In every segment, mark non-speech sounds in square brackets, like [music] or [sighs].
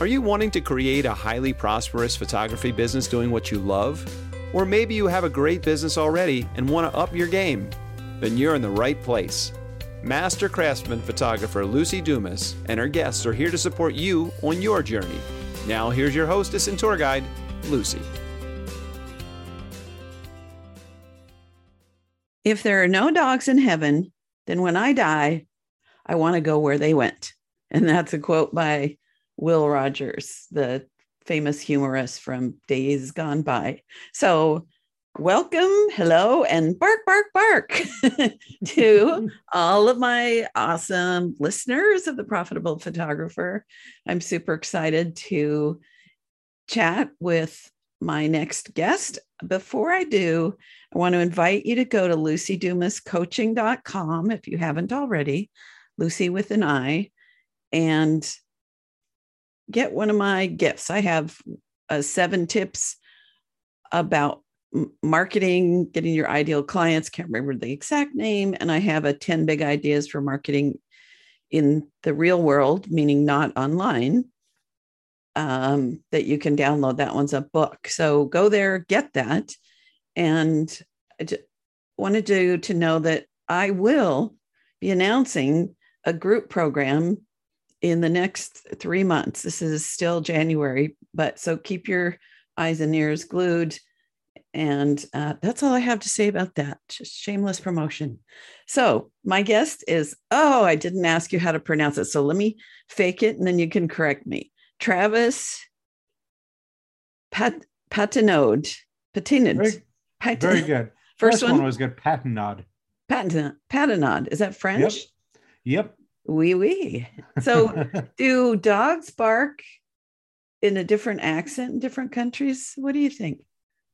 Are you wanting to create a highly prosperous photography business doing what you love? Or maybe you have a great business already and want to up your game? Then you're in the right place. Master craftsman photographer Lucy Dumas and her guests are here to support you on your journey. Now, here's your hostess and tour guide, Lucy. If there are no dogs in heaven, then when I die, I want to go where they went. And that's a quote by Will Rogers, the famous humorist from days gone by. So, welcome, hello, and bark, bark, bark [laughs] to [laughs] all of my awesome listeners of the Profitable Photographer. I'm super excited to chat with my next guest. Before I do, I want to invite you to go to lucydumascoaching.com if you haven't already, Lucy with an I, and get one of my gifts. I have uh, seven tips about marketing, getting your ideal clients. Can't remember the exact name. And I have a 10 big ideas for marketing in the real world, meaning not online, um, that you can download. That one's a book. So go there, get that. And I wanted you to know that I will be announcing a group program in the next three months. This is still January, but so keep your eyes and ears glued. And uh, that's all I have to say about that. Just shameless promotion. So, my guest is, oh, I didn't ask you how to pronounce it. So, let me fake it and then you can correct me. Travis Pat, Patinode. Patinode. Very, Pat- very good. First, First one, was good. Patinod. Patinode. Patinode. Is that French? Yep. Yep. Wee wee. So, [laughs] do dogs bark in a different accent in different countries? What do you think?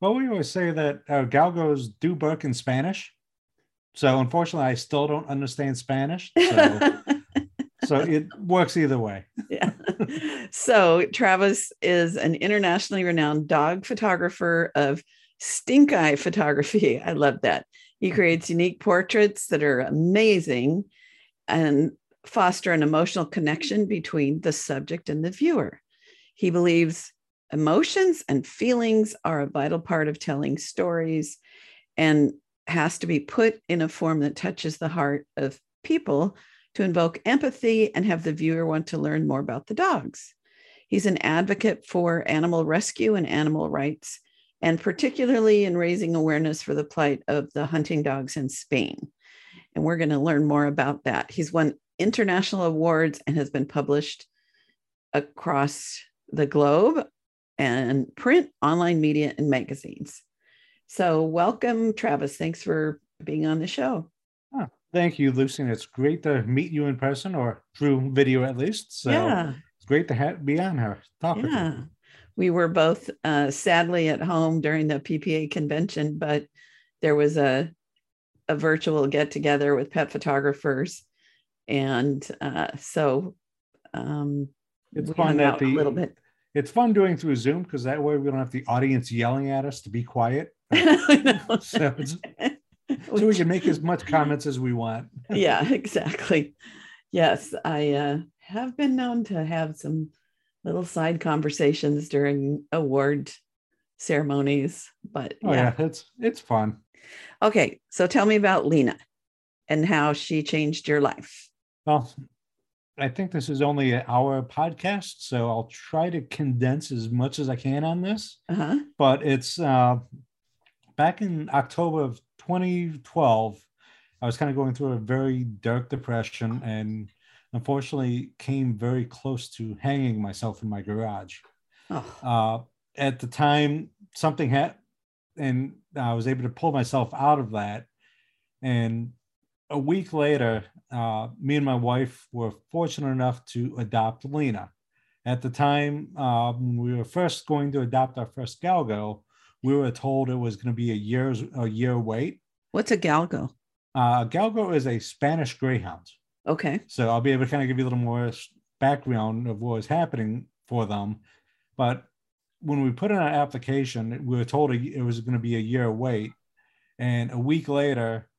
well, we always say that uh, galgos do bark in Spanish. So unfortunately, I still don't understand Spanish. So, [laughs] so it works either way. yeah. So, Travis is an internationally renowned dog photographer of stink eye photography. [laughs] I love that. He creates unique portraits that are amazing and foster an emotional connection between the subject and the viewer. He believes emotions and feelings are a vital part of telling stories and has to be put in a form that touches the heart of people to invoke empathy and have the viewer want to learn more about the dogs. He's an advocate for animal rescue and animal rights, and particularly in raising awareness for the plight of the hunting dogs in Spain. And we're going to learn more about that. He's won international awards and has been published across the globe and print, online media, and magazines. So, welcome, Travis. Thanks for being on the show. Oh, thank you, Lucy. And it's great to meet you in person or through video at least. So yeah. it's great to have, be on here. Talk Yeah. We were both uh, sadly at home during the PPA convention, but there was a, a virtual get together with pet photographers. And uh, so um, It's fun that the a little bit. it's fun doing through Zoom because that way we don't have the audience yelling at us to be quiet. [laughs] So [laughs] So we can make as much comments as we want. yeah, exactly. Yes, I uh, have been known to have some little side conversations during award ceremonies, but Oh yeah. yeah, it's it's fun. Okay, so tell me about Lena and how she changed your life. Well, I think this is only an hour podcast, so I'll try to condense as much as I can on this. Uh-huh. But it's uh, back in October of 2012. I was kind of going through a very dark depression and unfortunately came very close to hanging myself in my garage. Oh, Uh, at the time, something had, and I was able to pull myself out of that. And a week later, uh, me and my wife were fortunate enough to adopt Lena. At the time, uh, when we were first going to adopt our first galgo, we were told it was going to be a year's a year wait. what's a galgo? Uh, galgo is a Spanish greyhound. Okay. So I'll be able to kind of give you a little more background of what was happening for them. But when we put in our application, we were told it was going to be a year wait. And a week later,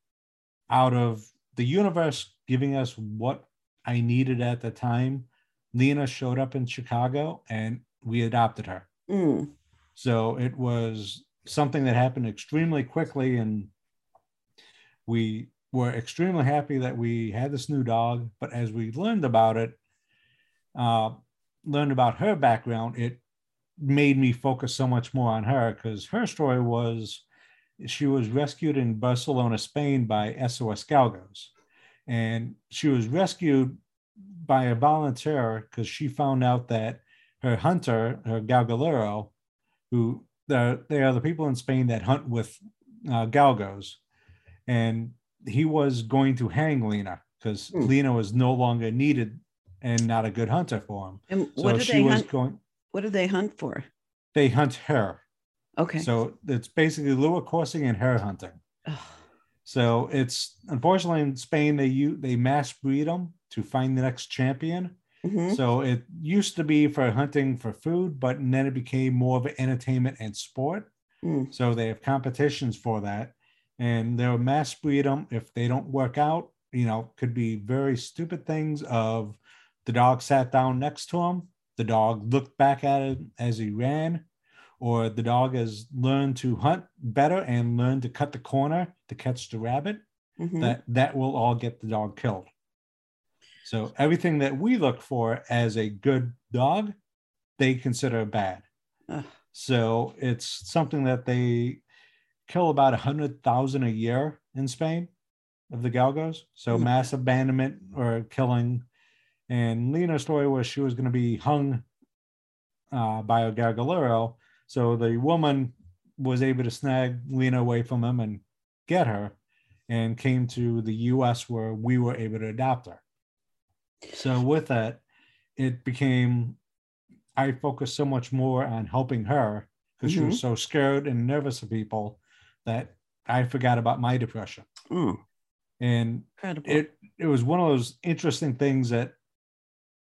out of the universe giving us what I needed at the time, Lena showed up in Chicago and we adopted her. Mm. So it was something that happened extremely quickly, and we were extremely happy that we had this new dog. But as we learned about it, uh, learned about her background, it made me focus so much more on her because her story was she was rescued in Barcelona, Spain by SOS Galgos. And she was rescued by a volunteer because she found out that her hunter, her galgolero, who the, they are the people in Spain that hunt with uh, galgos, and he was going to hang Lena because Hmm. Lena was no longer needed and not a good hunter for him. And So what do she they was hunt? going. What do they hunt for? They hunt her, Okay. so it's basically lure coursing and hare hunting. Ugh. So it's unfortunately in Spain they you they mass breed them to find the next champion. Mhm. So it used to be for hunting for food, but then it became more of an entertainment and sport. Mm. So they have competitions for that, and they'll mass breed them. If they don't work out, you know, could be very stupid things. Of the dog sat down next to him, the dog looked back at it as he ran, or the dog has learned to hunt better and learned to cut the corner to catch the rabbit Mhm. that that will all get the dog killed. So everything that we look for as a good dog, they consider bad. Ugh. So it's something that they kill about a hundred thousand a year in Spain of the galgos. So Mm. mass abandonment or killing. And Lena's story was she was going to be hung uh, by a galgolero. So the woman was able to snag Lena away from him and get her and came to the US where we were able to adopt her. So with that, it became I focused so much more on helping her because she was so scared and nervous of people that I forgot about my depression. Mm. And Incredible. it it was one of those interesting things that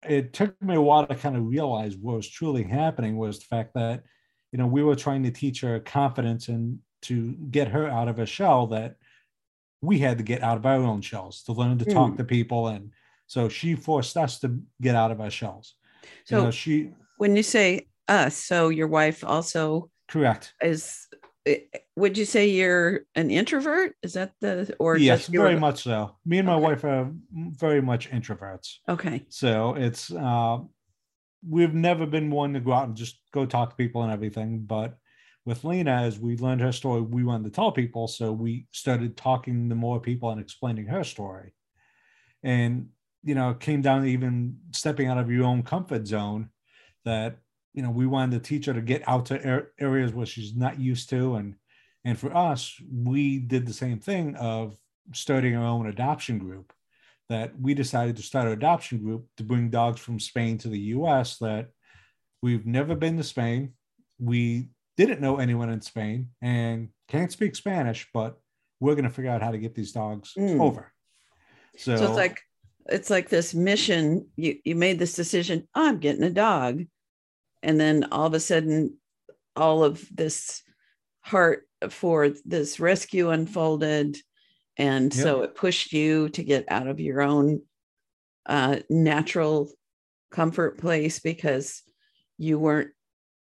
it took me a while to kind of realize what was truly happening was the fact that you know we were trying to teach her confidence and to get her out of a shell that we had to get out of our own shells to learn to talk Mm. to people and so she forced us to get out of our shells so you know she when you say us, so your wife also correct is. eh, Would you say you're an introvert? Is that the or yes very much so me and my Okay. wife are very much introverts Okay. So it's uh, we've never been one to go out and just go talk to people and everything. But with Lena, as we learned her story, we wanted to tell people. So we started talking to more people and explaining her story. And you know, it came down to even stepping out of your own comfort zone. That you know, we wanted to teach her to get out to areas where she's not used to, and and for us, we did the same thing of starting our own adoption group that we decided to start an adoption group to bring dogs from Spain to the US that we've never been to Spain. We didn't know anyone in Spain and can't speak Spanish, but we're going to figure out how to get these dogs Mm. over. So, So it's like it's like this mission. You you made this decision. "Oh, I'm getting a dog, and then all of a sudden, all of this heart for this rescue unfolded, and so it pushed you to get out of your own uh, natural comfort place because you weren't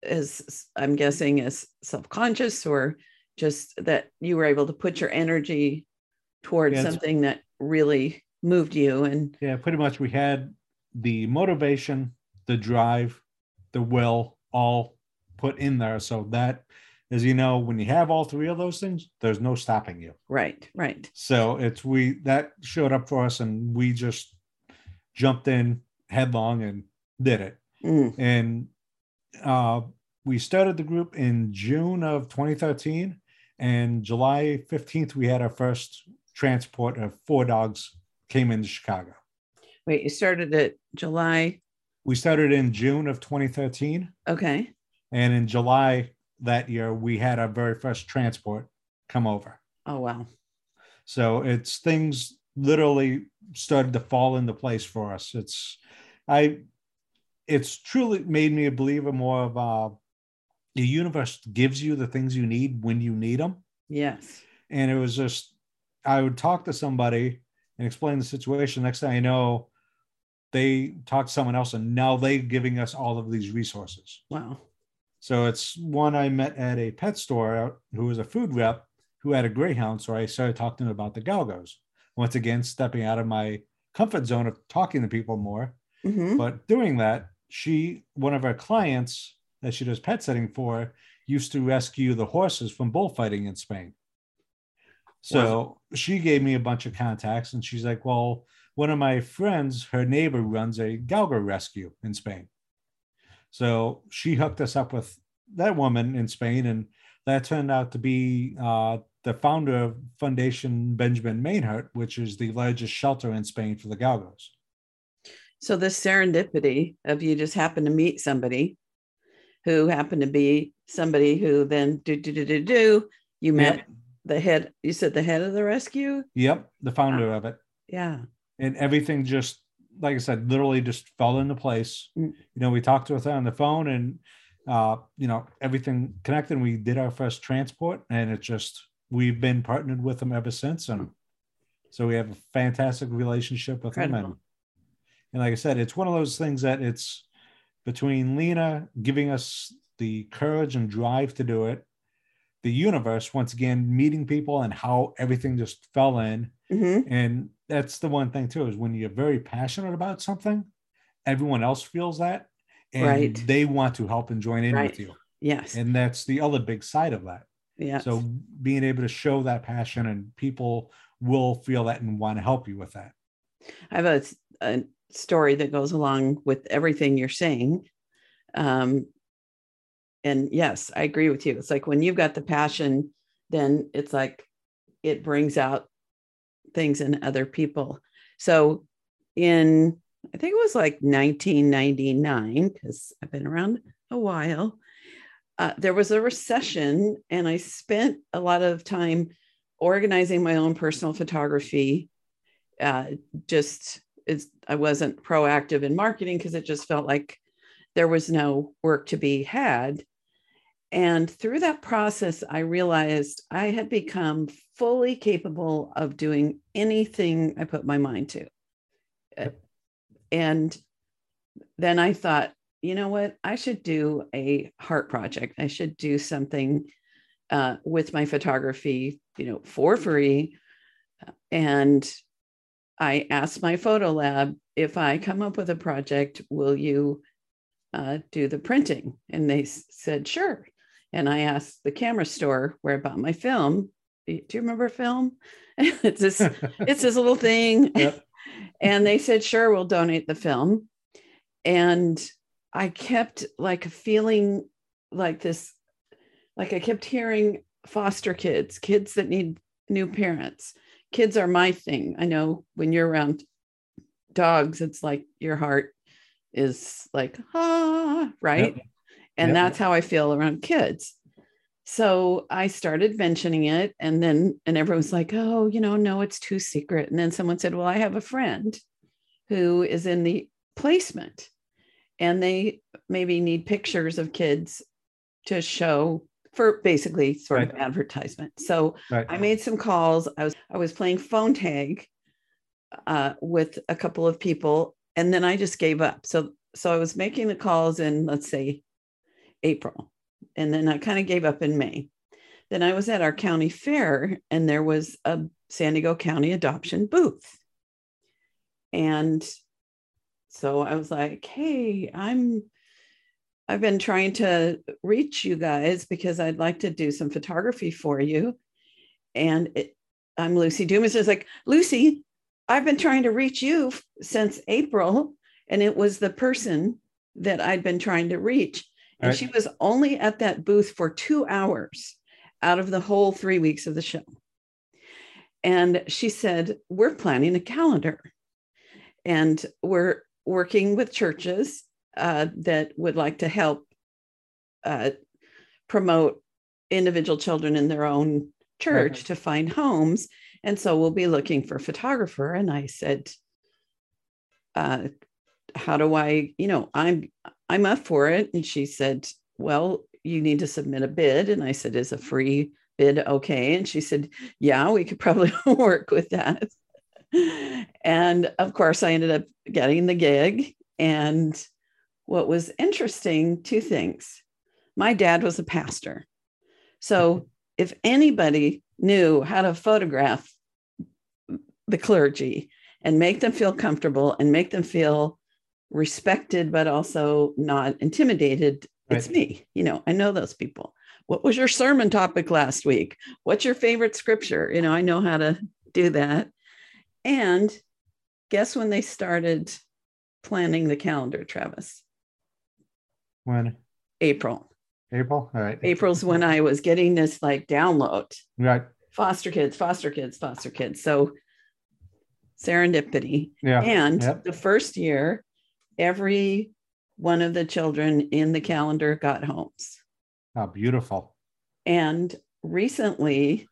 as I'm guessing as self conscious or just that you were able to put your energy towards Yeah, something that really moved you and yeah, pretty much we had the motivation, the drive, the will all put in there. So that, as you know, when you have all three of those things, there's no stopping you. right right So it's we that showed up for us and we just jumped in headlong and did it. Mm, And uh, we started the group in June of 2013. And July 15th, we had our first transport of four dogs came into Chicago. wait you started at july We started in June of 2013. okay And in July that year, we had our very first transport come over. oh wow So it's things literally started to fall into place for us. It's I it's truly made me a believer more of uh the universe gives you the things you need when you need them. yes And it was just I would talk to somebody and explain the situation. Next thing I know, they talked to someone else and now they're giving us all of these resources. Wow. So it's one I met at a pet store who was a food rep who had a greyhound. So I started talking to him about the galgos. Once again, stepping out of my comfort zone of talking to people more. Mhm. But doing that, she, one of our clients that she does pet sitting for, used to rescue the horses from bullfighting in Spain. So she gave me a bunch of contacts and she's like, Well, one of my friends, her neighbor runs a galgo rescue in Spain. So she hooked us up with that woman in Spain, and that turned out to be uh, the founder of Foundation Benjamin Mehnert, which is the largest shelter in Spain for the galgos. So this serendipity of you just happened to meet somebody who happened to be somebody who then do do do do do you met Yep. the head you said the head of the rescue Yep, the founder of it. yeah and everything just like I said, literally just fell into place. Mm. You know, we talked with her on the phone and uh, you know, everything connected. We did our first transport and it just we've been partnered with them ever since. And so we have a fantastic relationship with them. And, and like I said, it's one of those things that it's between Lena giving us the courage and drive to do it, the universe, once again, meeting people and how everything just fell in Mhm. and that's the one thing too is when you're very passionate about something everyone else feels that and Right. they want to help and join in Right. with you yes and that's the other big side of that yeah so being able to show that passion and people will feel that and want to help you with that I have a, a story that goes along with everything you're saying. Um, and yes, I agree with you. It's like when you've got the passion, then it's like it brings out things in other people. So in, I think it was like 1999, because I've been around a while, uh, there was a recession, and I spent a lot of time organizing my own personal photography uh, just it's I wasn't proactive in marketing because it just felt like there was no work to be had. And through that process, I realized I had become fully capable of doing anything I put my mind to. Uh, And then I thought, you know what? I should do a heart project. I should do something uh, with my photography, you know, for free. And I asked my photo lab if I come up with a project, will you uh, do the printing? And they said, sure. And I asked the camera store where I bought my film. Do you remember film? [laughs] it's this, [laughs] it's this little thing. Yep. [laughs] and they said, sure, we'll donate the film. And I kept like feeling like this, like I kept hearing foster kids, kids that need new parents. Kids are my thing. I know when you're around dogs, it's like your heart is like, ah, right? Yep. And Yep. that's how I feel around kids. So I started mentioning it, and then and everyone's like, "Oh, you know, no, it's too secret." And then someone said, "Well, I have a friend who is in the placement, and they maybe need pictures of kids to show for basically sort of advertisement." So right I made some calls. I was I was playing phone tag uh, with a couple of people, and then I just gave up. So so I was making the calls in let's say April, and then I kind of gave up in May. Then I was at our county fair, and there was a San Diego County adoption booth, and so I was like, "Hey, I'm." I've been trying to reach you guys because I'd like to do some photography for you and it, I'm Lucy Dumas. It's like, Lucy, I've been trying to reach you since April, and it was the person that I'd been trying to reach. And Right. she was only at that booth for two hours out of the whole three weeks of the show. And she said, We're planning a calendar and we're working with churches uh, that would like to help uh, promote individual children in their own church Right. to find homes and so we'll be looking for a photographer and i said uh, how do i you know i'm i'm up for it and she said well you need to submit a bid and i said is a free bid okay and she said yeah we could probably [laughs] work with that and of course, I ended up getting the gig. And what was interesting, two things. My dad was a pastor. So if anybody knew how to photograph the clergy and make them feel comfortable and make them feel respected, but also not intimidated, right. it's me. You know, I know those people. What was your sermon topic last week? What's your favorite scripture? You know, I know how to do that. And guess when they started planning the calendar, Travis? When? April. April. All right. April's [laughs] when I was getting this like download. Right. Foster kids, foster kids, foster kids. So serendipity. Yeah. And yep. the first year, every one of the children in the calendar got homes. How beautiful. And recently,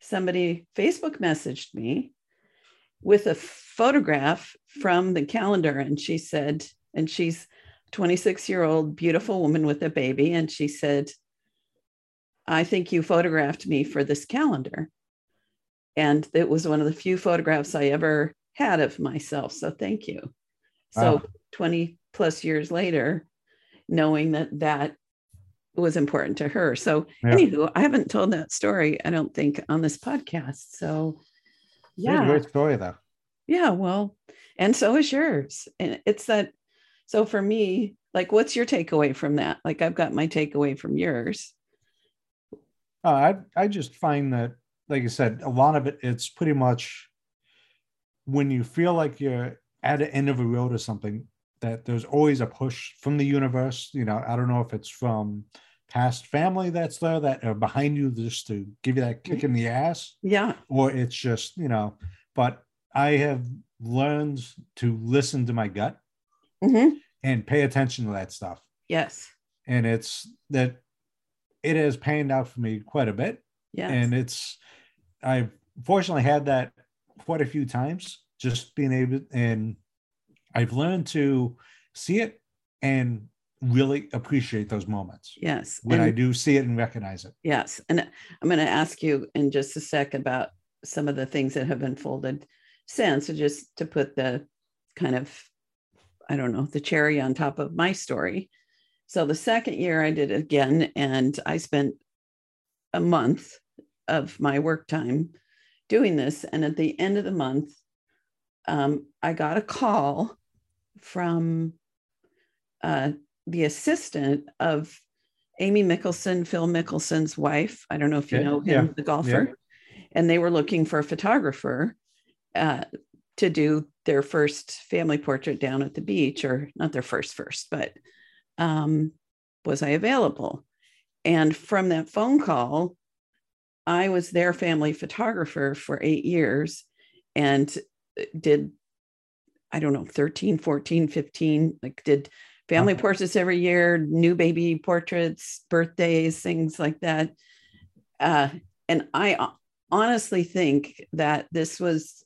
somebody Facebook messaged me with a photograph from the calendar. And she said, and she's 26 year old beautiful woman with a baby. And she said, I think you photographed me for this calendar. And it was one of the few photographs I ever had of myself. So thank you. So wow. 20 plus years later, knowing that that was important to her. So, yeah. anywho, I haven't told that story, I don't think, on this podcast. So, yeah. great story, though. Yeah. Well, and so is yours. And it's that so for me, like, what's your takeaway from that? Like, I've got my takeaway from yours. Uh, I I just find that, like I said, a lot of it it's pretty much when you feel like you're at the end of a road or something, that there's always a push from the universe. You know, I don't know if it's from past family that's there that are behind you just to give you that kick in the ass. Yeah. Or it's just, you know, but I have learned to listen to my gut mm-hmm. and pay attention to that stuff. Yes. And it's that it has panned out for me quite a bit. Yeah. And it's, I've fortunately had that quite a few times, just being able, and I've learned to see it and really appreciate those moments. Yes. When and, I do see it and recognize it. Yes. And I'm going to ask you in just a sec about some of the things that have unfolded since, So just to put the kind of I don't know, the cherry on top of my story. So the second year I did it again, and I spent a month of my work time doing this. And at the end of the month, um, I got a call from uh, the assistant of Amy Mickelson, Phil Mickelson's wife. I don't know if you yeah, know him, yeah, the golfer. Yeah. And they were looking for a photographer uh, to do their first family portrait down at the beach, or not their first, first, but um, was I available? And from that phone call, I was their family photographer for eight years and did, I don't know, 13, 14, 15, like did family okay. portraits every year, new baby portraits, birthdays, things like that. Uh, and I honestly think that this was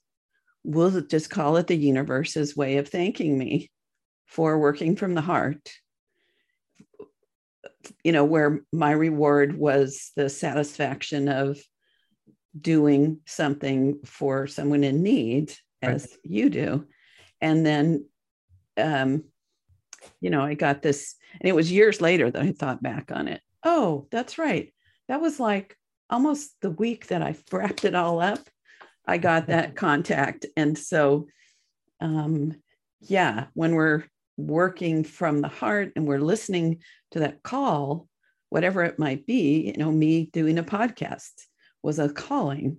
we'll just call it the universe's way of thanking me for working from the heart you know where my reward was the satisfaction of doing something for someone in need as right. you do and then um you know i got this and it was years later that i thought back on it oh that's right that was like almost the week that i [laughs] wrapped it all up I got [laughs] that contact. And so, um, yeah, when we're working from the heart and we're listening to that call, whatever it might be, you know, me doing a podcast was a calling.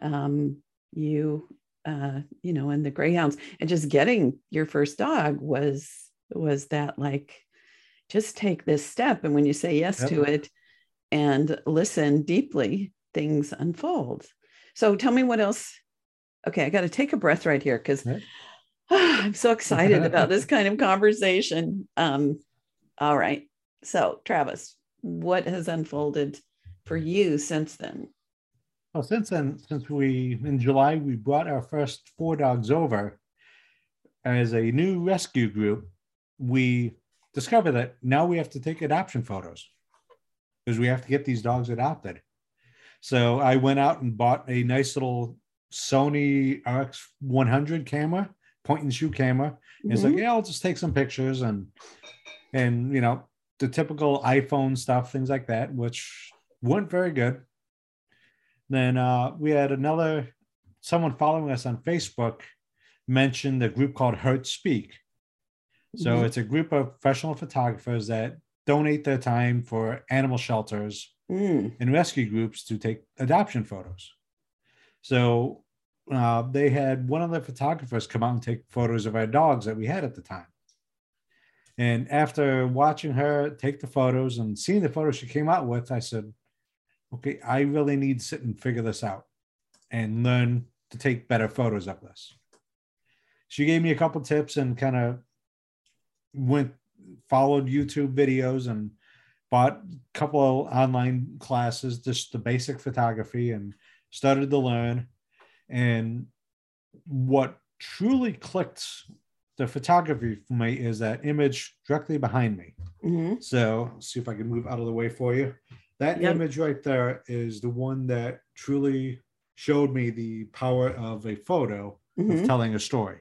Um, you, uh, you know, and the greyhounds, and just getting your first dog was was that like, just take this step, and when you say yes yep. to it, and listen deeply, things unfold. So tell me what else. Okay, I got to take a breath right here because right. oh, I'm so excited about this kind of conversation. Um, all right. So, Travis, what has unfolded for you since then? Well, since then, since we in July, we brought our first four dogs over as a new rescue group. We discovered that now we have to take adoption photos because we have to get these dogs adopted. So I went out and bought a nice little Sony RX100 camera, point and shoot camera. And It's like, Mhm. yeah, I'll just take some pictures and and you know the typical iPhone stuff, things like that, which weren't very good. Then uh, we had another someone following us on Facebook mentioned a group called Heart Speak. So Mhm. it's a group of professional photographers that donate their time for animal shelters Mm. and rescue groups to take adoption photos. So uh, they had one of the photographers come out and take photos of our dogs that we had at the time. And after watching her take the photos and seeing the photos she came out with, I said, okay, I really need to sit and figure this out and learn to take better photos of this. She gave me a couple tips and kind of went, followed YouTube videos and bought a couple of online classes, just the basic photography, and started to learn. And what truly clicked the photography for me is that image directly behind me. Mhm. So see if I can move out of the way for you. That Yep. image right there is the one that truly showed me the power of a photo Mhm. of telling a story.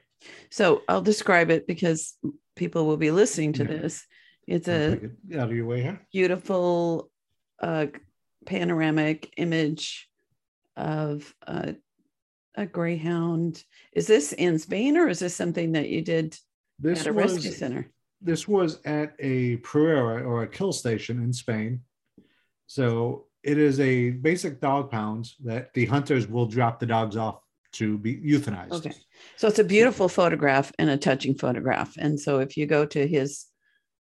So I'll describe it because people will be listening to Yeah. this. It's a it out of your way here. beautiful uh, panoramic image of a, a greyhound. Is this in Spain or is this something that you did This at a was rescue center? this was at a perrera or a kill station in Spain. So it is a basic dog pound that the hunters will drop the dogs off to be euthanized. Okay. So it's a beautiful photograph and a touching photograph. And so if you go to his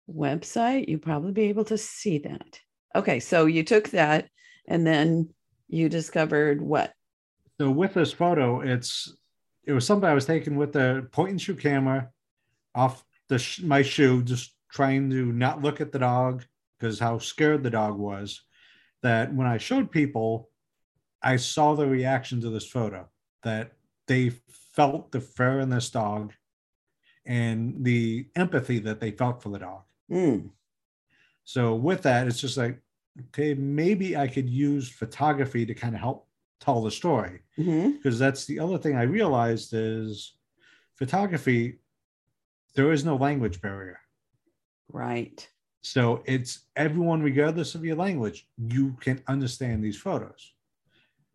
website, you probably be able to see that. Okay. So you took that and then you discovered what? So with this photo, it's it was something I was taking with the point and shoot camera off the sh- my shoe, just trying to not look at the dog because how scared the dog was. That when I showed people, I saw the reaction to this photo that they felt the fear in this dog and the empathy that they felt for the dog. Mm, So with that, it's just like, okay, maybe I could use photography to kind of help tell the story because that's the other thing I realized is photography, there is no language barrier. Right. So it's everyone, regardless of your language, you can understand these photos.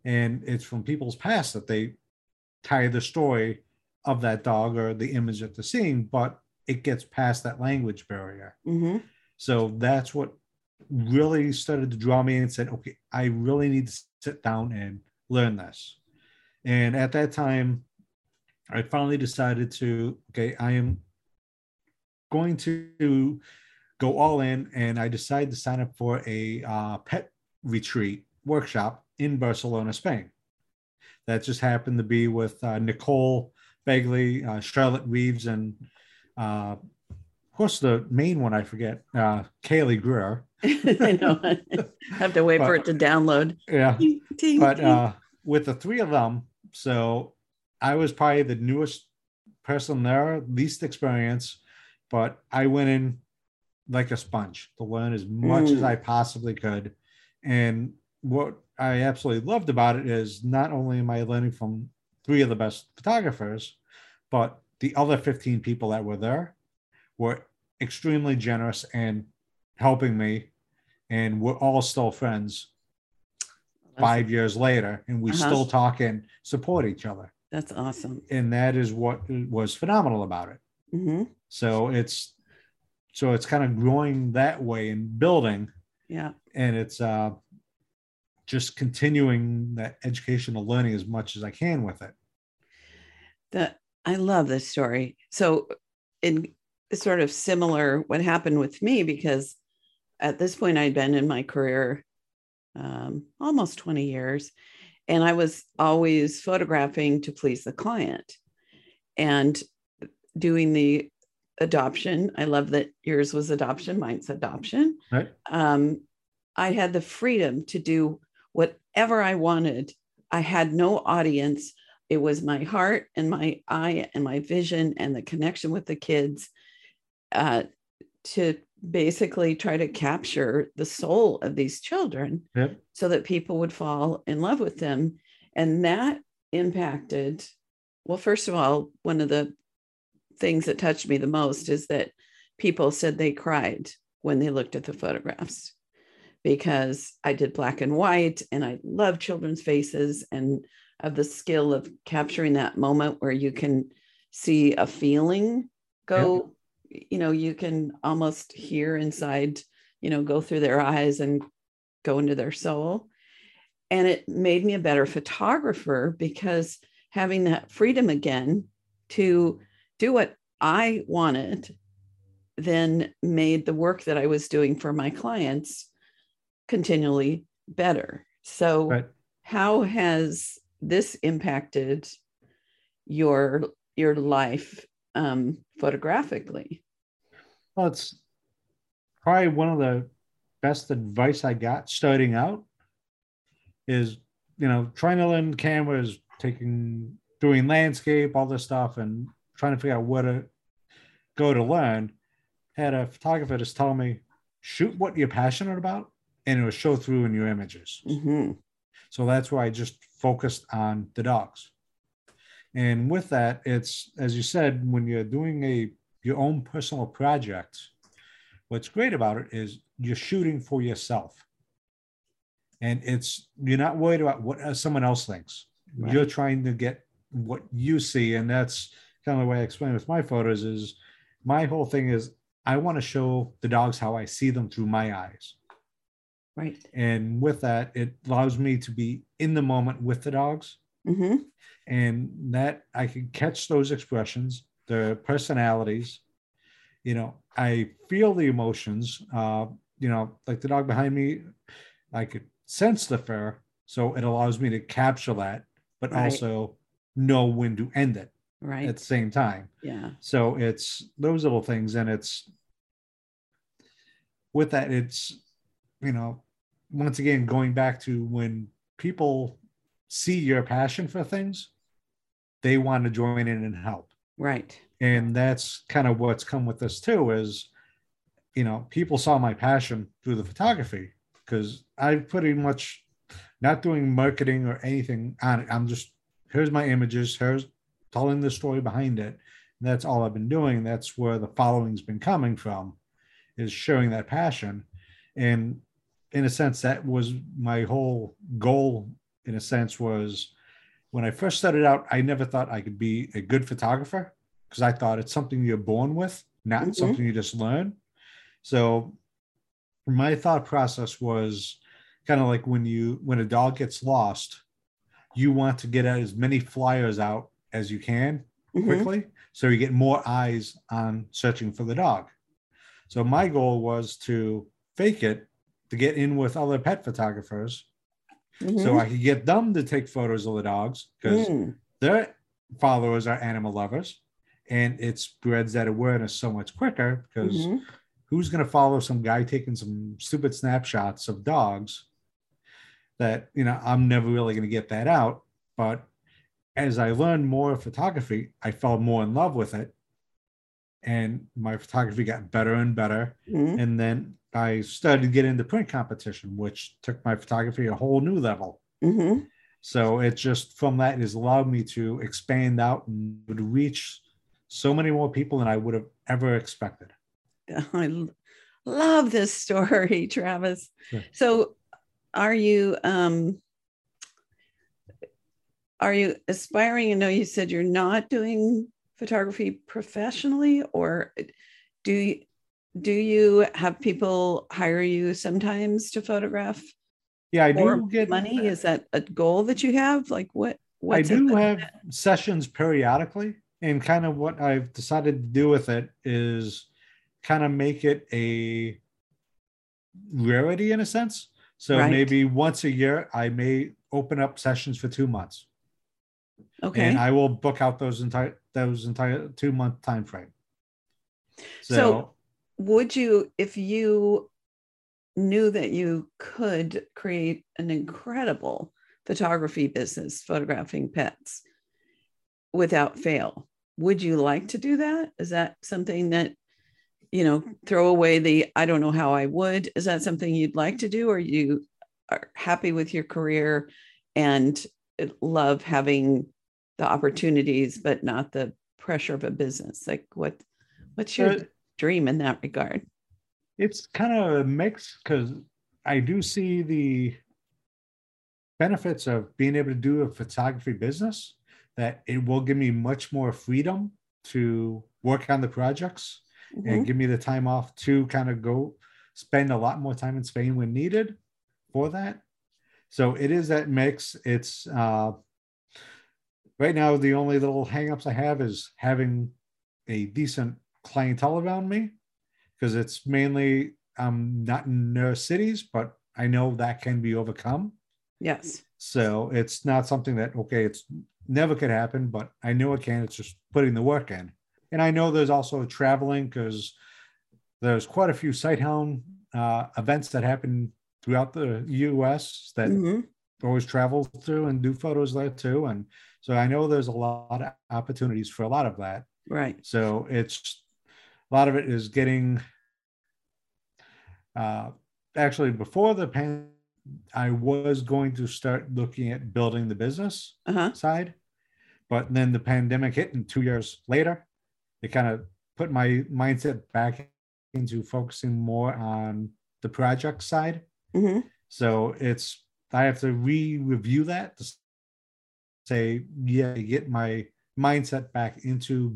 And it's from people's past that they tie the story of that dog or the image that they're seeing, but it gets past that language barrier. hmm So that's what really started to draw me in and said, okay, I really need to sit down and learn this. And at that time, I finally decided to, okay, I am going to go all in. And I decided to sign up for a uh, pet retreat workshop in Barcelona, Spain. That just happened to be with uh, Nicole Begley, uh, Charlotte Reeves, and uh, of course, the main one I forget, uh, Kaylee Greer. [laughs] [laughs] I know. I have to wait for it to download. Yeah, Ting, ting, but uh, with the three of them, so I was probably the newest person there, least experience, but I went in like a sponge to learn as much as Mm. I possibly could. And what I absolutely loved about it is not only am I learning from three of the best photographers, but the other 15 people that were there were extremely generous and helping me. And we're all still friends five years later, and we Uh-huh. still talk and support each other. That's awesome. And that is what was phenomenal about it. hmm So it's so it's kind of growing that way and building, Yeah. and it's uh, just continuing that educational learning as much as I can with it. that I love this story. So, in sort of similar what happened with me because at this point I'd been in my career um, almost 20 years, and I was always photographing to please the client and doing the adoption. I love that yours was adoption, mine's adoption. Right. Um, I had the freedom to do whatever I wanted. I had no audience it was my heart and my eye and my vision and the connection with the kids uh, to basically try to capture the soul of these children Yep. so that people would fall in love with them and that impacted well first of all one of the things that touched me the most is that people said they cried when they looked at the photographs because I did black and white and I love children's faces and of the skill of capturing that moment where you can see a feeling go yeah. you know you can almost hear inside you know go through their eyes and go into their soul and it made me a better photographer because having that freedom again to do what I wanted then made the work that I was doing for my clients continually better. So, right. how has this impacted your your life um, photographically? Well, it's probably one of the best advice I got starting out is you know trying to learn cameras, taking doing landscape, all this stuff, and trying to figure out where to go to learn. Had a photographer just tell me, shoot what you're passionate about, and it will show through in your images. Mm-hmm. So that's why I just focused on the dogs. And with that, it's as you said, when you're doing a your own personal project, what's great about it is you're shooting for yourself. And it's you're not worried about what someone else thinks. Right. You're trying to get what you see. And that's kind of the way I explain with my photos is my whole thing is I want to show the dogs how I see them through my eyes. Right. And with that, it allows me to be in the moment with the dogs. Mm-hmm. And that I can catch those expressions, their personalities. You know, I feel the emotions. Uh, you know, like the dog behind me, I could sense the fear. So it allows me to capture that, but right. also know when to end it right at the same time. Yeah. So it's those little things. And it's with that, it's, you know, once again going back to when people see your passion for things they want to join in and help right and that's kind of what's come with this too is you know people saw my passion through the photography because i pretty much not doing marketing or anything on it i'm just here's my images here's telling the story behind it and that's all i've been doing that's where the following's been coming from is sharing that passion and in a sense, that was my whole goal. In a sense, was when I first started out, I never thought I could be a good photographer because I thought it's something you're born with, not mm-hmm. something you just learn. So my thought process was kind of like when you when a dog gets lost, you want to get as many flyers out as you can mm-hmm. quickly, so you get more eyes on searching for the dog. So my goal was to fake it to get in with other pet photographers mm-hmm. so I could get them to take photos of the dogs because mm. their followers are animal lovers and it spreads that awareness so much quicker because mm-hmm. who's going to follow some guy taking some stupid snapshots of dogs that you know i'm never really going to get that out but as i learned more photography i fell more in love with it and my photography got better and better mm-hmm. and then I started to get into print competition, which took my photography a whole new level. Mm-hmm. So it just from that has allowed me to expand out and reach so many more people than I would have ever expected. [laughs] I love this story, [laughs] Travis. Yeah. So are you um are you aspiring? I know you said you're not doing photography professionally, or do you do you have people hire you sometimes to photograph? Yeah, I do get money. Is that a goal that you have? Like what? I do have that? sessions periodically, and kind of what I've decided to do with it is kind of make it a rarity in a sense. So right. maybe once a year, I may open up sessions for two months. Okay. And I will book out those entire those entire two month time frame. So, so would you if you knew that you could create an incredible photography business photographing pets without fail would you like to do that is that something that you know throw away the i don't know how i would is that something you'd like to do or you are happy with your career and love having the opportunities, but not the pressure of a business. Like what what's your Uh, dream in that regard? it's kind of a mix because I do see the benefits of being able to do a photography business that it will give me much more freedom to work on the projects Mhm. and give me the time off to kind of go spend a lot more time in Spain when needed for that. So it is that mix. It's uh, right now the only little hangups I have is having a decent clientele around me because it's mainly um not in their cities, but I know that can be overcome. Yes. So it's not something that okay, it's never could happen, but I know it can. It's just putting the work in. And I know there's also traveling because there's quite a few Sighthound uh, events that happen throughout the U.S. that Mhm. always travel through and do photos there too. And so I know there's a lot of opportunities for a lot of that. Right. So it's a lot of it is getting. Uh, actually, before the pandemic, I was going to start looking at building the business Uh-huh. side, but then the pandemic hit, and two years later, it kind of put my mindset back into focusing more on the project side. hmm So it's I have to re-review that to say, yeah, get my mindset back into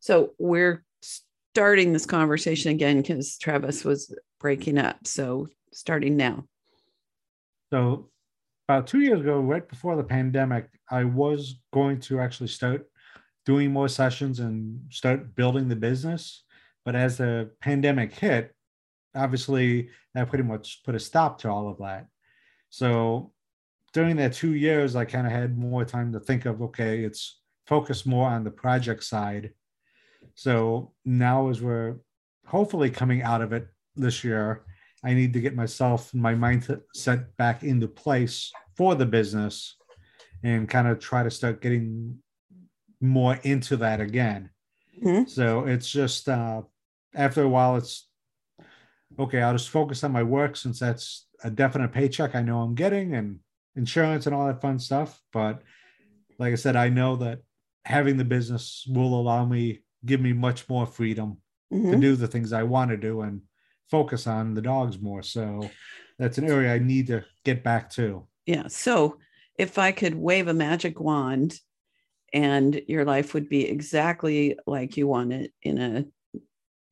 So we're starting this conversation again because Travis was breaking up. So starting now. So about two years ago, right before the pandemic, I was going to actually start doing more sessions and start building the business. But as the pandemic hit, obviously that pretty much put a stop to all of that. So during that two years, I kind of had more time to think of okay, it's focus more on the project side. So now as we're hopefully coming out of it this year, I need to get myself and my mindset set back into place for the business and kind of try to start getting more into that again. Mhm. So it's just uh, after a while, it's okay. I'll just focus on my work since that's a definite paycheck I know I'm getting and insurance and all that fun stuff. But like I said, I know that having the business will allow me, give me much more freedom to Mhm. do the things I want to do and focus on the dogs more. So that's an area I need to get back to. Yeah. So if I could wave a magic wand and your life would be exactly like you want it in a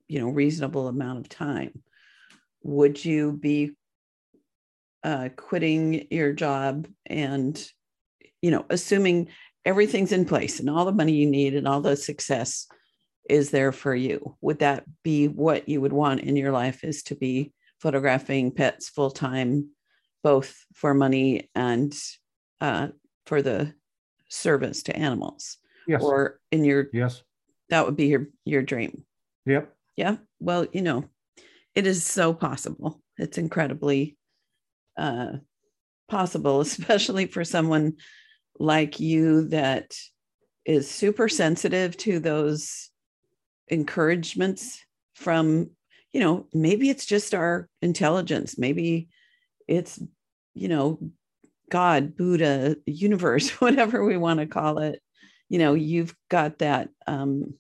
you know reasonable amount of time, would you be uh, quitting your job and you know assuming everything's in place and all the money you need and all the success is there for you would that be what you would want in your life is to be photographing pets full time both for money and uh, for the service to animals Yes. or in your yes. that would be your your dream Yep. yeah well you know it is so possible it's incredibly uh possible [laughs] especially for someone like you that is super sensitive to those encouragements from you know maybe it's just our intelligence. Maybe it's you know god buddha universe [laughs] whatever we want to call it. You know you've got that um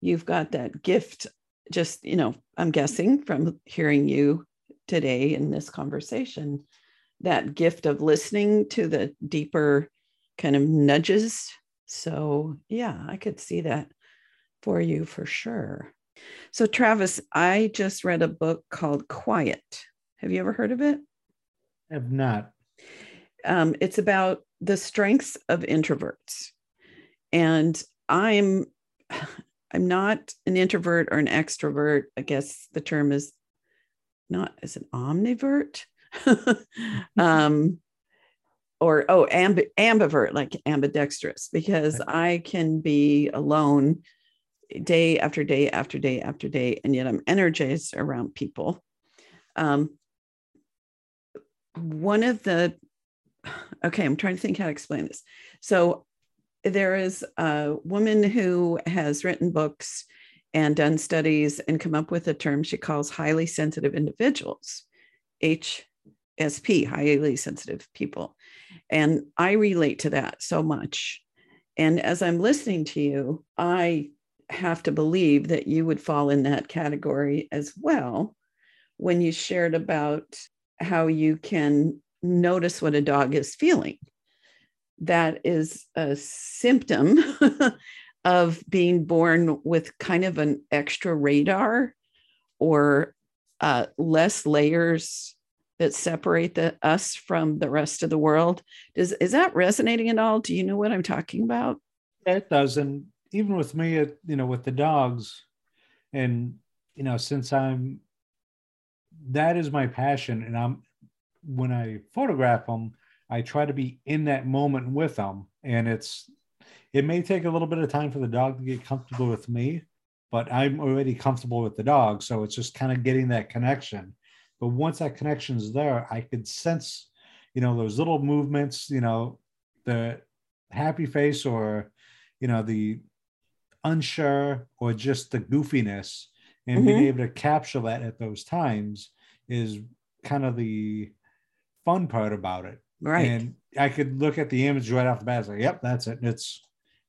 you've got that gift just you know i'm guessing from hearing you today in this conversation that gift of listening to the deeper kind of nudges. So yeah i could see that for you for sure. So travis i just read a book called quiet. Have you ever heard of it? I have not. um, it's about the strengths of introverts. And i'm [sighs] i'm not an introvert or an extrovert. I guess the term is not as an omnivert [laughs] um or oh amb- ambivert like ambidextrous because i can be alone day after day after day after day and yet i'm energized around people. Um one of the [sighs] okay i'm trying to think how to explain this. So there is a woman who has written books and done studies and come up with a term she calls highly sensitive individuals HSP, highly sensitive people. And I relate to that so much. And as I'm listening to you, I have to believe that you would fall in that category as well when you shared about how you can notice what a dog is feeling. That is a symptom [laughs] of being born with kind of an extra radar or uh, less layers that separate the, us from the rest of the world. Does is that resonating at all? Do you know what I'm talking about? It does, and even with me, you know, with the dogs, and you know, since I'm that is my passion, and I'm when I photograph them, I try to be in that moment with them, and it's it may take a little bit of time for the dog to get comfortable with me, but I'm already comfortable with the dog, so it's just kind of getting that connection but once that connection is there, I could sense, you know, those little movements, you know, the happy face or, you know, the unsure or just the goofiness and mm-hmm. being able to capture that at those times is kind of the fun part about it. Right. And I could look at the image right off the bat. It's like, yep, that's it. It's,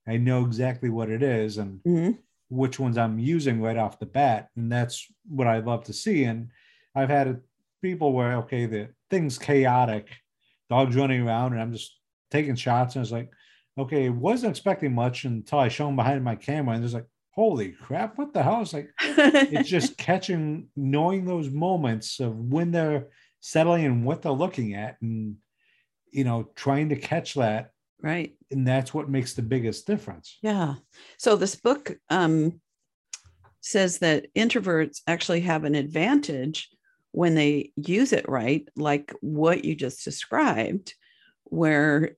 I know exactly what it is and mm-hmm. which ones I'm using right off the bat. And that's what I love to see. And I've had people where okay, the thing's chaotic, dogs running around, and I'm just taking shots, and it's like, okay, wasn't expecting much until I show them behind my camera, and it's like, holy crap, what the hell? It's like [laughs] it's just catching, knowing those moments of when they're settling and what they're looking at, and you know, trying to catch that. Right. And that's what makes the biggest difference. Yeah. So this book um, says that introverts actually have an advantage when they use it right, like what you just described, where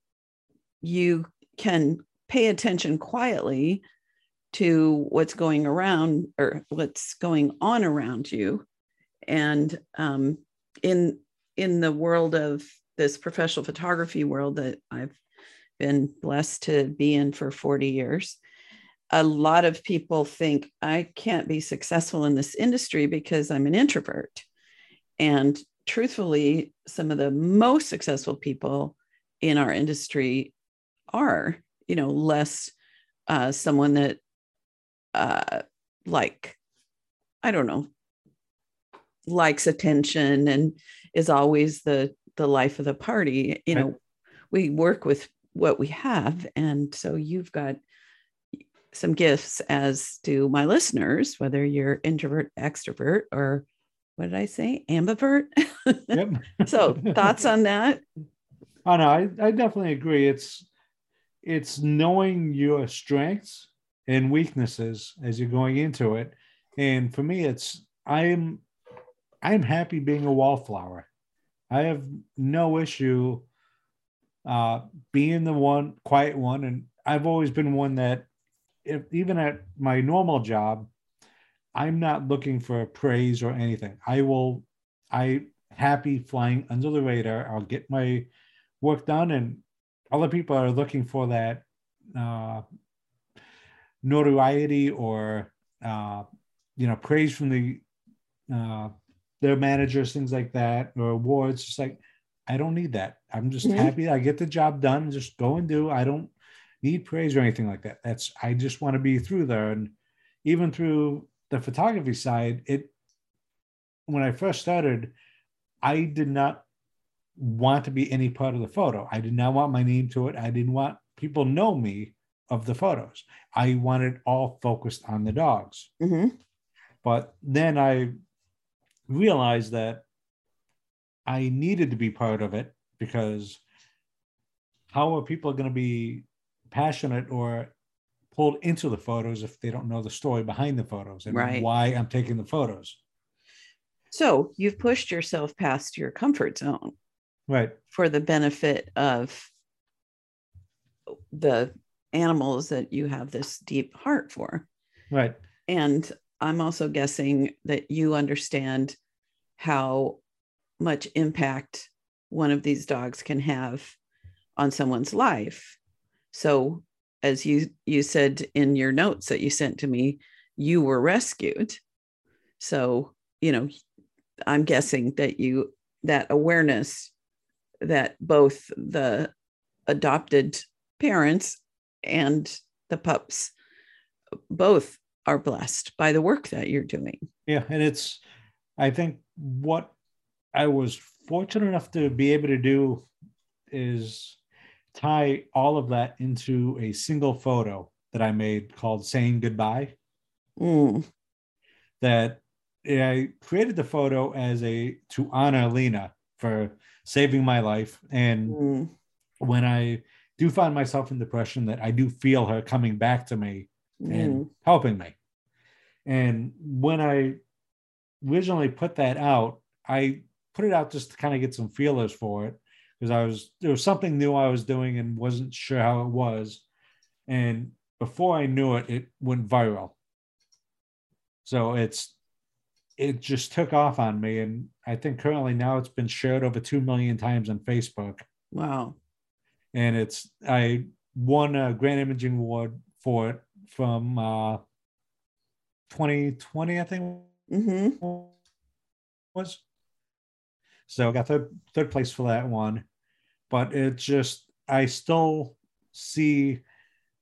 you can pay attention quietly to what's going around or what's going on around you and um, in in the world of this professional photography world that i've been blessed to be in for 40 years. A lot of people think i can't be successful in this industry because i'm an introvert. And truthfully, some of the most successful people in our industry are, you know, less uh, someone that, uh, like, I don't know, likes attention and is always the the life of the party. You know, we work with what we have, and so you've got some gifts as do my listeners, whether you're introvert, extrovert, or what did I say? Ambivert. Yep. [laughs] so thoughts on that? Oh no, I, I definitely agree. It's it's knowing your strengths and weaknesses as you're going into it. And for me, it's I'm I'm happy being a wallflower. I have no issue uh, being the one quiet one, and I've always been one that, if, even at my normal job, I'm not looking for praise or anything. I will, I happy flying under the radar. I'll get my work done, and other people are looking for that uh, notoriety or uh, you know praise from the uh, their managers, things like that, or awards. Just like I don't need that. I'm just mm-hmm. happy I get the job done. Just go and do. I don't need praise or anything like that. That's I just want to be through there, and even through the photography side, it when I first started, I did not want to be any part of the photo. I did not want my name to it. I didn't want people know me of the photos. I wanted all focused on the dogs. Mm-hmm. But then I realized that I needed to be part of it because how are people going to be passionate or pulled into the photos if they don't know the story behind the photos and right. why I'm taking the photos. So you've pushed yourself past your comfort zone. Right. For the benefit of the animals that you have this deep heart for. Right. And I'm also guessing that you understand how much impact one of these dogs can have on someone's life. So as you you said in your notes that you sent to me you were rescued so you know i'm guessing that you that awareness that both the adopted parents and the pups both are blessed by the work that you're doing. Yeah, and it's I think what I was fortunate enough to be able to do is tie all of that into a single photo that I made called Saying Goodbye. Mm. That I created the photo as a to honor Lena for saving my life. And Mm. when I do find myself in depression, that I do feel her coming back to me and Mm. helping me. And when I originally put that out, I put it out just to kind of get some feelers for it because I was there was something new I was doing and wasn't sure how it was. And before I knew it, it went viral. So it's it just took off on me. And I think currently now it's been shared over two million times on Facebook. Wow. And it's I won a Grand Imaging Award for it from uh 2020, I think hmm was. So I got third third place for that one. But it just I still see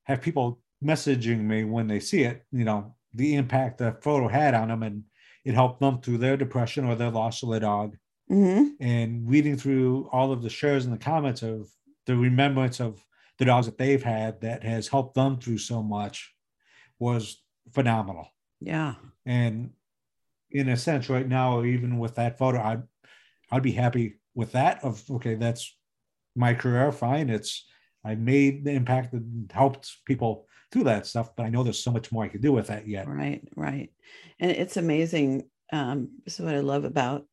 have people messaging me when they see it, you know, the impact the photo had on them and it helped them through their depression or their loss of their dog. hmm And reading through all of the shares and the comments of the remembrance of the dogs that they've had that has helped them through so much was phenomenal. Yeah. And in a sense, right now, even with that photo, I'd I'd be happy with that. Of okay, that's my career. Fine, it's I made the impact and helped people through that stuff. But I know there's so much more I could do with that yet. Right. Right. And it's amazing. Um, this is what I love about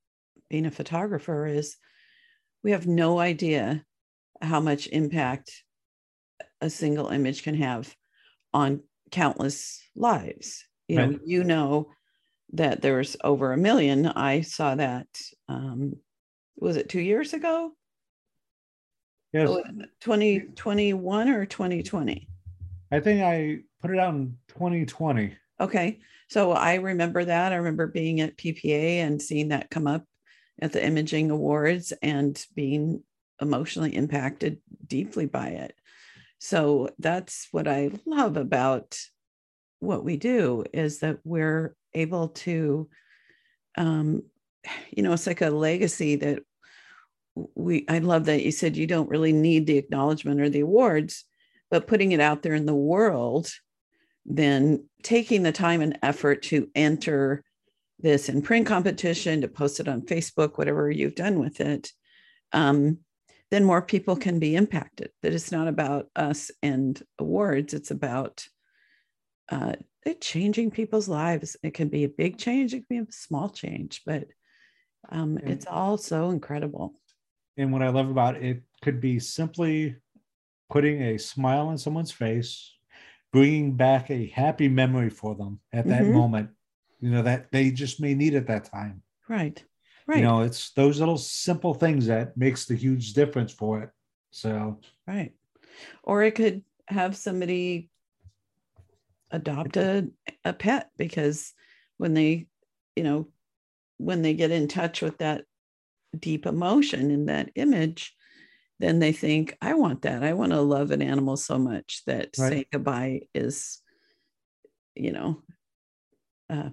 being a photographer is we have no idea how much impact a single image can have on countless lives. You know, Right. you know that there's over a million. I saw that um was it two years ago? Yes, Oh, 2021 or 2020? I think I put it out in 2020. Okay. So I remember that. I remember being at PPA and seeing that come up at the imaging awards and being emotionally impacted deeply by it. So that's what I love about what we do is that we're able to um you know it's like a legacy that we I love that you said you don't really need the acknowledgement or the awards but putting it out there in the world then taking the time and effort to enter this in print competition to post it on facebook whatever you've done with it um, then more people can be impacted. That it's not about us and awards. It's about uh, it changing people's lives. It can be a big change. It can be a small change but um, it's all so incredible And what I love about it, it could be simply putting a smile on someone's face, bringing back a happy memory for them at that Mhm. moment, you know, that they just may need at that time. right right You know, it's those little simple things that makes the huge difference for it. So Right. Or it could have somebody adopt a, a pet because when they, you know, when they get in touch with that deep emotion in that image, then they think, I want that. I want to love an animal so much that Right. saying goodbye is, you know, uh,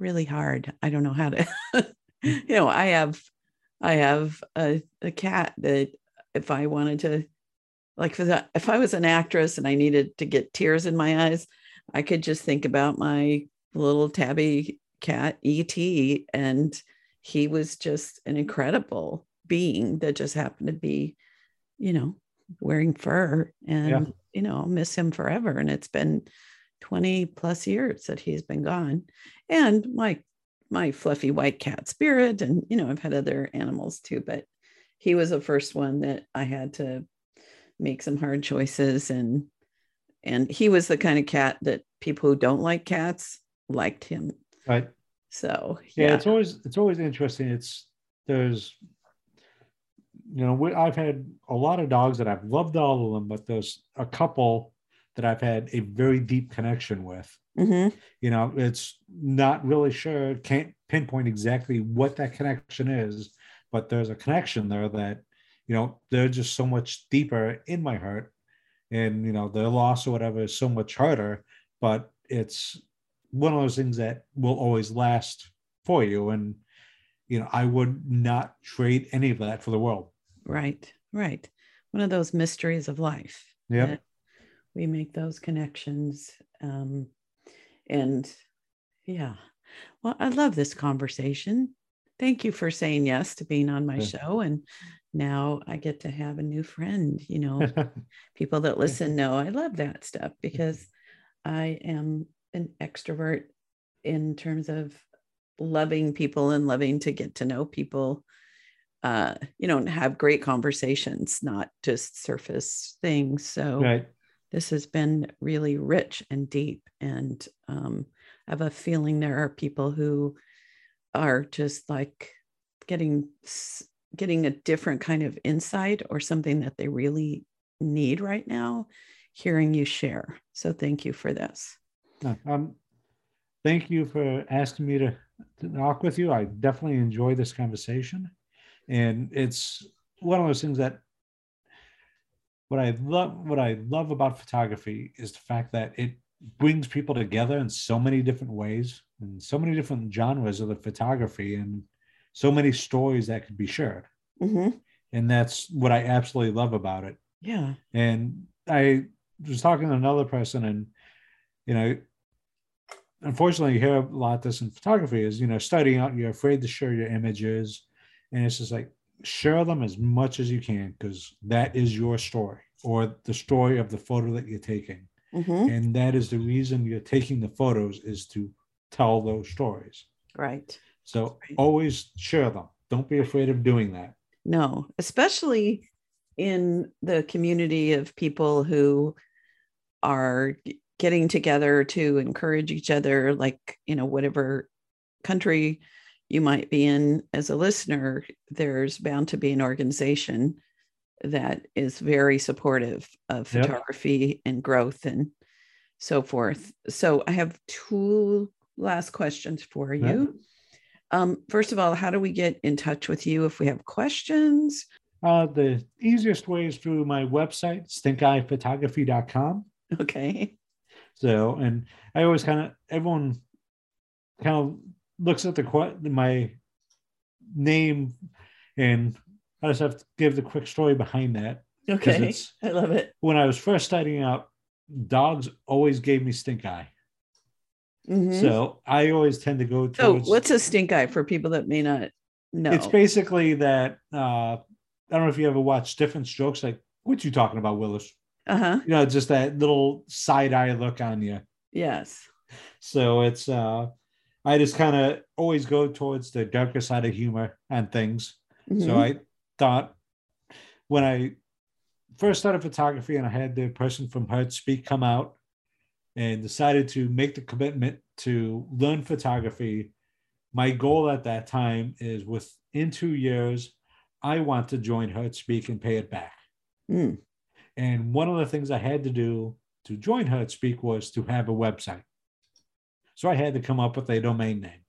really hard. I don't know how to, [laughs] you know, I have, I have a, a cat that if I wanted to, like if I was an actress and I needed to get tears in my eyes, I could just think about my little tabby cat, E.T., and he was just an incredible being that just happened to be, you know, wearing fur. And, you know, I'll miss him forever. And it's been 20 plus years that he's been gone. And my my fluffy white cat spirit. And, you know, I've had other animals too, but he was the first one that I had to make some hard choices and and he was the kind of cat that people who don't like cats liked him right. So Yeah, yeah, it's always it's always interesting. It's there's you know, we, I've had a lot of dogs that I've loved all of them, but there's a couple that I've had a very deep connection with. Mhm. you know it's not really sure can't pinpoint exactly what that connection is but there's a connection there that you know they're just so much deeper in my heart and you know their loss or whatever is so much harder but it's one of those things that will always last for you. And you know i would not trade any of that for the world. Right right. One of those mysteries of life. Yeah we make those connections um and yeah. Well i love this conversation. Thank you for saying yes to being on my Yeah. show. And now i get to have a new friend you know. [laughs] People that listen know I love that stuff because I am an extrovert in terms of loving people and loving to get to know people. Uh, you know, and have great conversations, not just surface things. So right this has been really rich and deep. And um, I have a feeling there are people who are just like getting getting a different kind of insight or something that they really need right now hearing you share so thank you for this No, um thank you for asking me to, to talk with you. I definitely enjoy this conversation. And it's one of those things that what i love what i love about photography is the fact that it brings people together in so many different ways and so many different genres of the photography and so many stories that could be shared. Mhm. and that's what i absolutely love about it. Yeah. And I was talking to another person, and you know, unfortunately, you hear a lot of this in photography is you know, starting out, you're afraid to share your images, and it's just like share them as much as you can because that is your story or the story of the photo that you're taking, Mhm. and that is the reason you're taking the photos is to tell those stories. right So always share them. Don't be afraid of doing that. no especially in the community of people who are getting together to encourage each other like you know whatever country you might be in as a listener there's bound to be an organization that is very supportive of Yep. photography and growth and so forth. So i have two last questions for you. Um, first of all how do we get in touch with you if we have questions? Uh, the easiest way is through my website, stinkeyephotography.com. okay So, and I always kind of everyone kind of looks at the my name, and I just have to give the quick story behind that. okay i love it when I was first starting out, dogs always gave me stink eye. Mhm. So I always tend to go so towards. what's a stink eye for people that may not know It's basically that. Uh, I don't know if you ever watched different strokes. Like, what you talking about, Willis? Uh-huh You know, just that little side eye look on you. yes So it's uh I just kind of always go towards the darker side of humor and things. So Mhm. I thought when I first started photography and I had the person from Heart Speak come out and decided to make the commitment to learn photography, my goal at that time is within two years, I want to join Heart Speak and pay it back. Mm. And one of the things I had to do to join HeartSpeak was to have a website. So I had to come up with a domain name.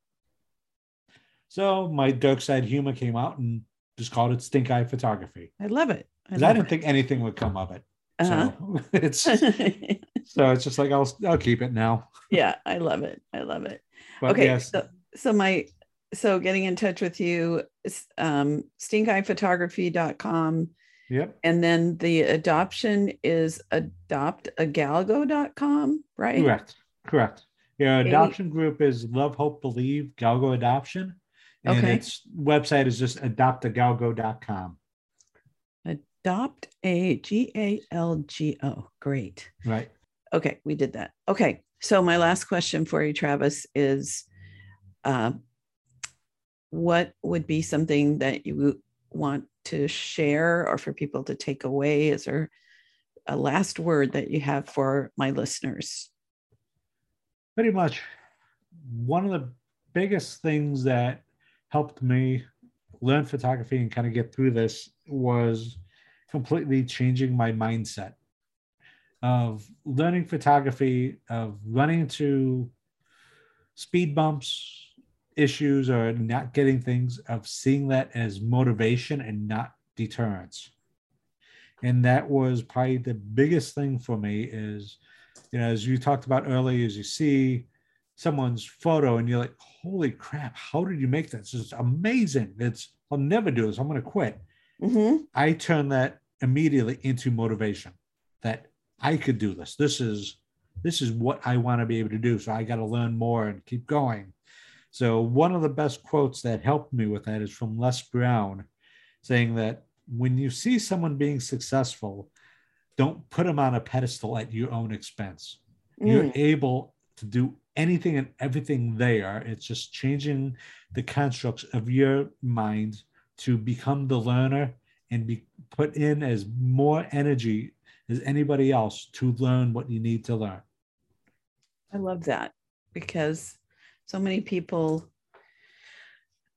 So my dark side humor came out and just called it Stink Eye Photography. i love it i, Because I, didn't think anything would come of it. Uh-huh. So [laughs] it's [laughs] so it's just like I'll I'll keep it now. yeah i love it i love it But okay yes, so, so my so getting in touch with you um stinkeyephotography.com yep, and then the adoption is adoptagalgo.com right correct, correct. Your adoption group is Love, Hope, Believe Galgo Adoption. And Okay. its website is just adoptagalgo.com. adopt a g-a-l-g-o great Right. Okay, we did that. Okay, so my last question for you, Travis, is uh, what would be something that you want to share or for people to take away? Is there a last word that you have for my listeners? pretty much one of the biggest things that helped me learn photography and kind of get through this was completely changing my mindset of learning photography of running into speed bumps issues or not getting things, of seeing that as motivation and not deterrence. And that was probably the biggest thing for me is, you know, as you talked about earlier, as you see someone's photo and you're like, holy crap, how did you make that? It's amazing. It's, I'll never do this. I'm going to quit. Mm-hmm. I turn that immediately into motivation that I could do this. This is, this is what I want to be able to do. So I got to learn more and keep going. So one of the best quotes that helped me with that is from Les Brown saying that when you see someone being successful, don't put them on a pedestal at your own expense. Mm. You're able to do anything and everything they are. It's just changing the constructs of your mind to become the learner and be put in as more energy as anybody else to learn what you need to learn. I love that because so many people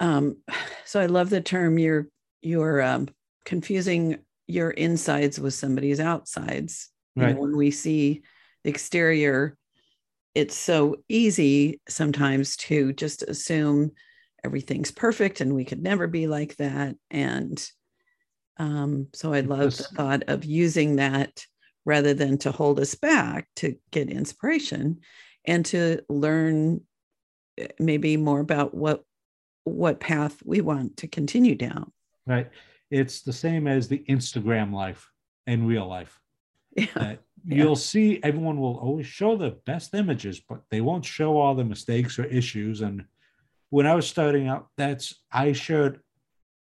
um [sighs] so I love the term you're you're um, confusing your insides with somebody's outsides. Right. You know, when we see the exterior, it's so easy sometimes to just assume everything's perfect and we could never be like that. And um, so I love the thought of using that rather than to hold us back to get inspiration and to learn maybe more about what what path we want to continue down. Right it's the same as the Instagram life in real life. Yeah. Uh, you'll see everyone will always show the best images, but they won't show all the mistakes or issues. And when I was starting out, that's I shared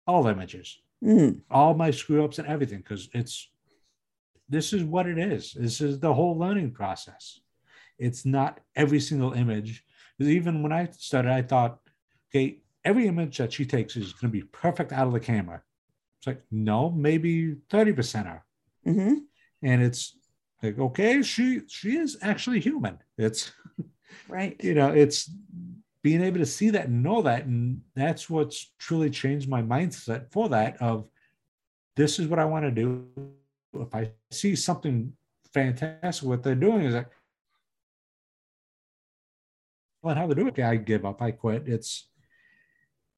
all images, mm. all my screw ups and everything, because it's this is what it is. This is the whole learning process. It's not every single image. Even when I started, I thought, okay, every image that she takes is going to be perfect out of the camera. It's like, no, maybe 30% are. Mm-hmm. And it's like, okay, she she is actually human. It's right. You know, it's being able to see that and know that. And that's what's truly changed my mindset for that of this is what I want to do. If I see something fantastic, what they're doing is like, well, how they do it, I give up, I quit. It's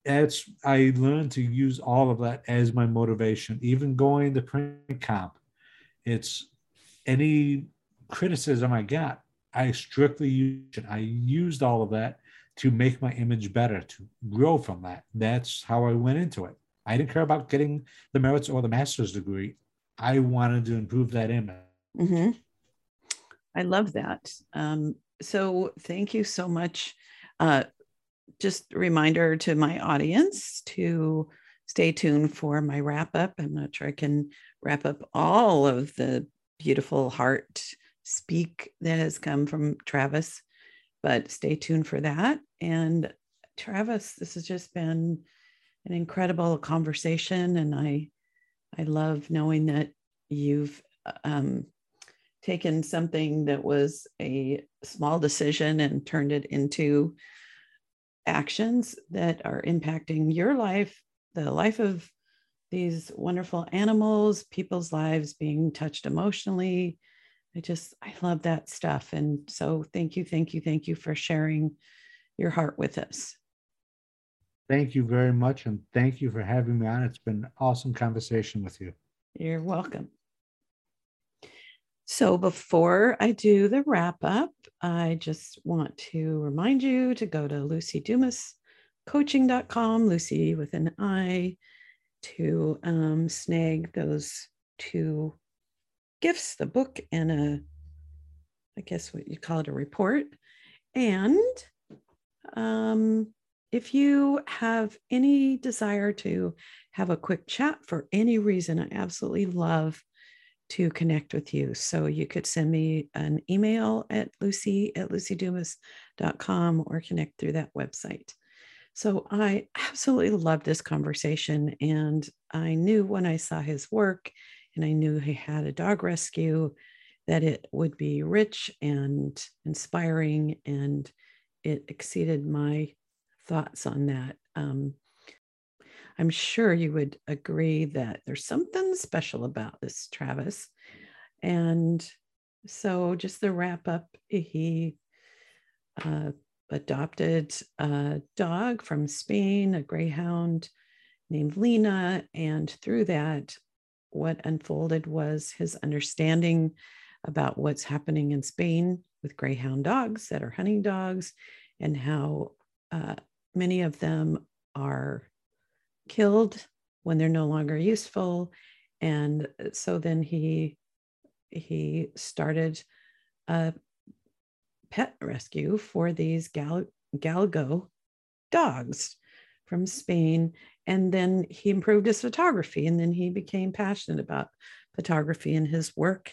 it's, I learned to use all of that as my motivation. Even going to print comp, it's any criticism I got, I strictly used. it. I used all of that to make my image better, to grow from that. That's how I went into it. I didn't care about getting the merits or the master's degree. I wanted to improve that image. Mm-hmm. I love that. Um, so thank you so much. Uh, just a reminder to my audience to stay tuned for my wrap up. I'm not sure I can wrap up all of the beautiful heart speak that has come from Travis, but stay tuned for that. And Travis, this has just been an incredible conversation, and I I love knowing that you've um, taken something that was a small decision and turned it into actions that are impacting your life, the life of these wonderful animals, people's lives being touched emotionally. I just, I love that stuff. And so thank you, thank you, thank you for sharing your heart with us. Thank you very much. And thank you for having me on. It's been an awesome conversation with you. You're welcome. So before I do the wrap up, I just want to remind you to go to lucydumascoaching.com, Lucy with an I, to um, snag those two gifts, the book and a, I guess what you call it, a report. And um, if you have any desire to have a quick chat for any reason, I absolutely love to connect with you. So you could send me an email at lucy at lucydumas.com or connect through that website. So I [laughs] absolutely love this conversation. And I knew when I saw his work and I knew he had a dog rescue that it would be rich and inspiring. And it exceeded my thoughts on that. Um, I'm sure you would agree that there's something special about this, Travis. And so, just to wrap up, he uh, adopted a dog from Spain, a greyhound named Lena. And through that, what unfolded was his understanding about what's happening in Spain with greyhound dogs that are hunting dogs and how uh, many of them are killed when they're no longer useful. And uh, so then he he started a pet rescue for these gal, galgo dogs from Spain. And then he improved his photography and then he became passionate about photography and his work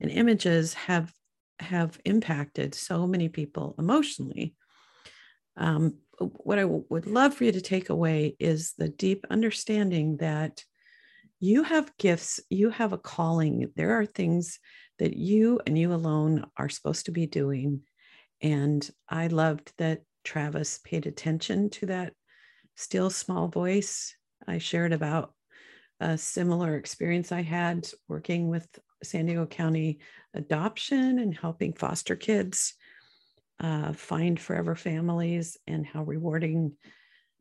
and images have have impacted so many people emotionally um, what I would love for you to take away is the deep understanding that you have gifts, you have a calling. There are things that you and you alone are supposed to be doing. And I loved that Travis paid attention to that still small voice. I shared about a similar experience I had working with San Diego County adoption and helping foster kids uh, find forever families and how rewarding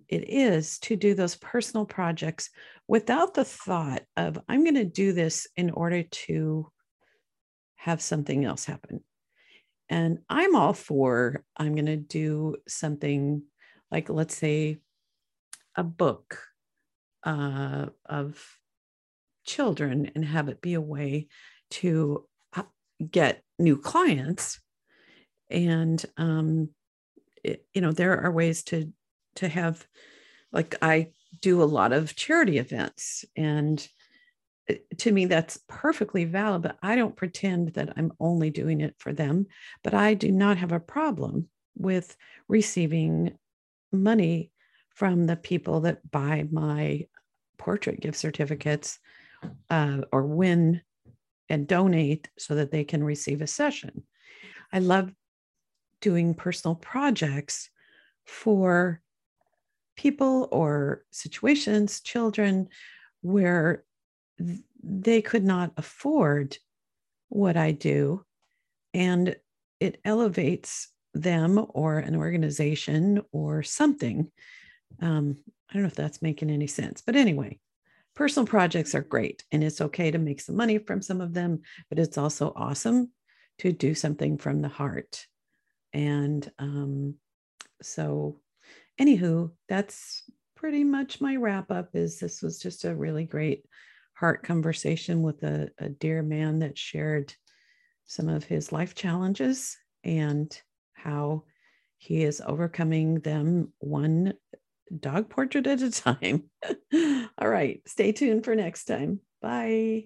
it is to do those personal projects without the thought of, I'm going to do this in order to have something else happen. And I'm all for, I'm going to do something like, let's say, a book uh, of children and have it be a way to uh, get new clients and um, it, you know there are ways to to have like i do a lot of charity events and to me that's perfectly valid but i don't pretend that i'm only doing it for them. But i do not have a problem with receiving money from the people that buy my portrait gift certificates uh, or win and donate so that they can receive a session. I love doing personal projects for people or situations, children, where th- they could not afford what I do. And it elevates them or an organization or something. Um, I don't know if that's making any sense, but anyway, personal projects are great and it's okay to make some money from some of them, but it's also awesome to do something from the heart. And um, so, anywho, that's pretty much my wrap up. Is this was just a really great heart conversation with a, a dear man that shared some of his life challenges and how he is overcoming them one dog portrait at a time. [laughs] All right, stay tuned for next time. Bye.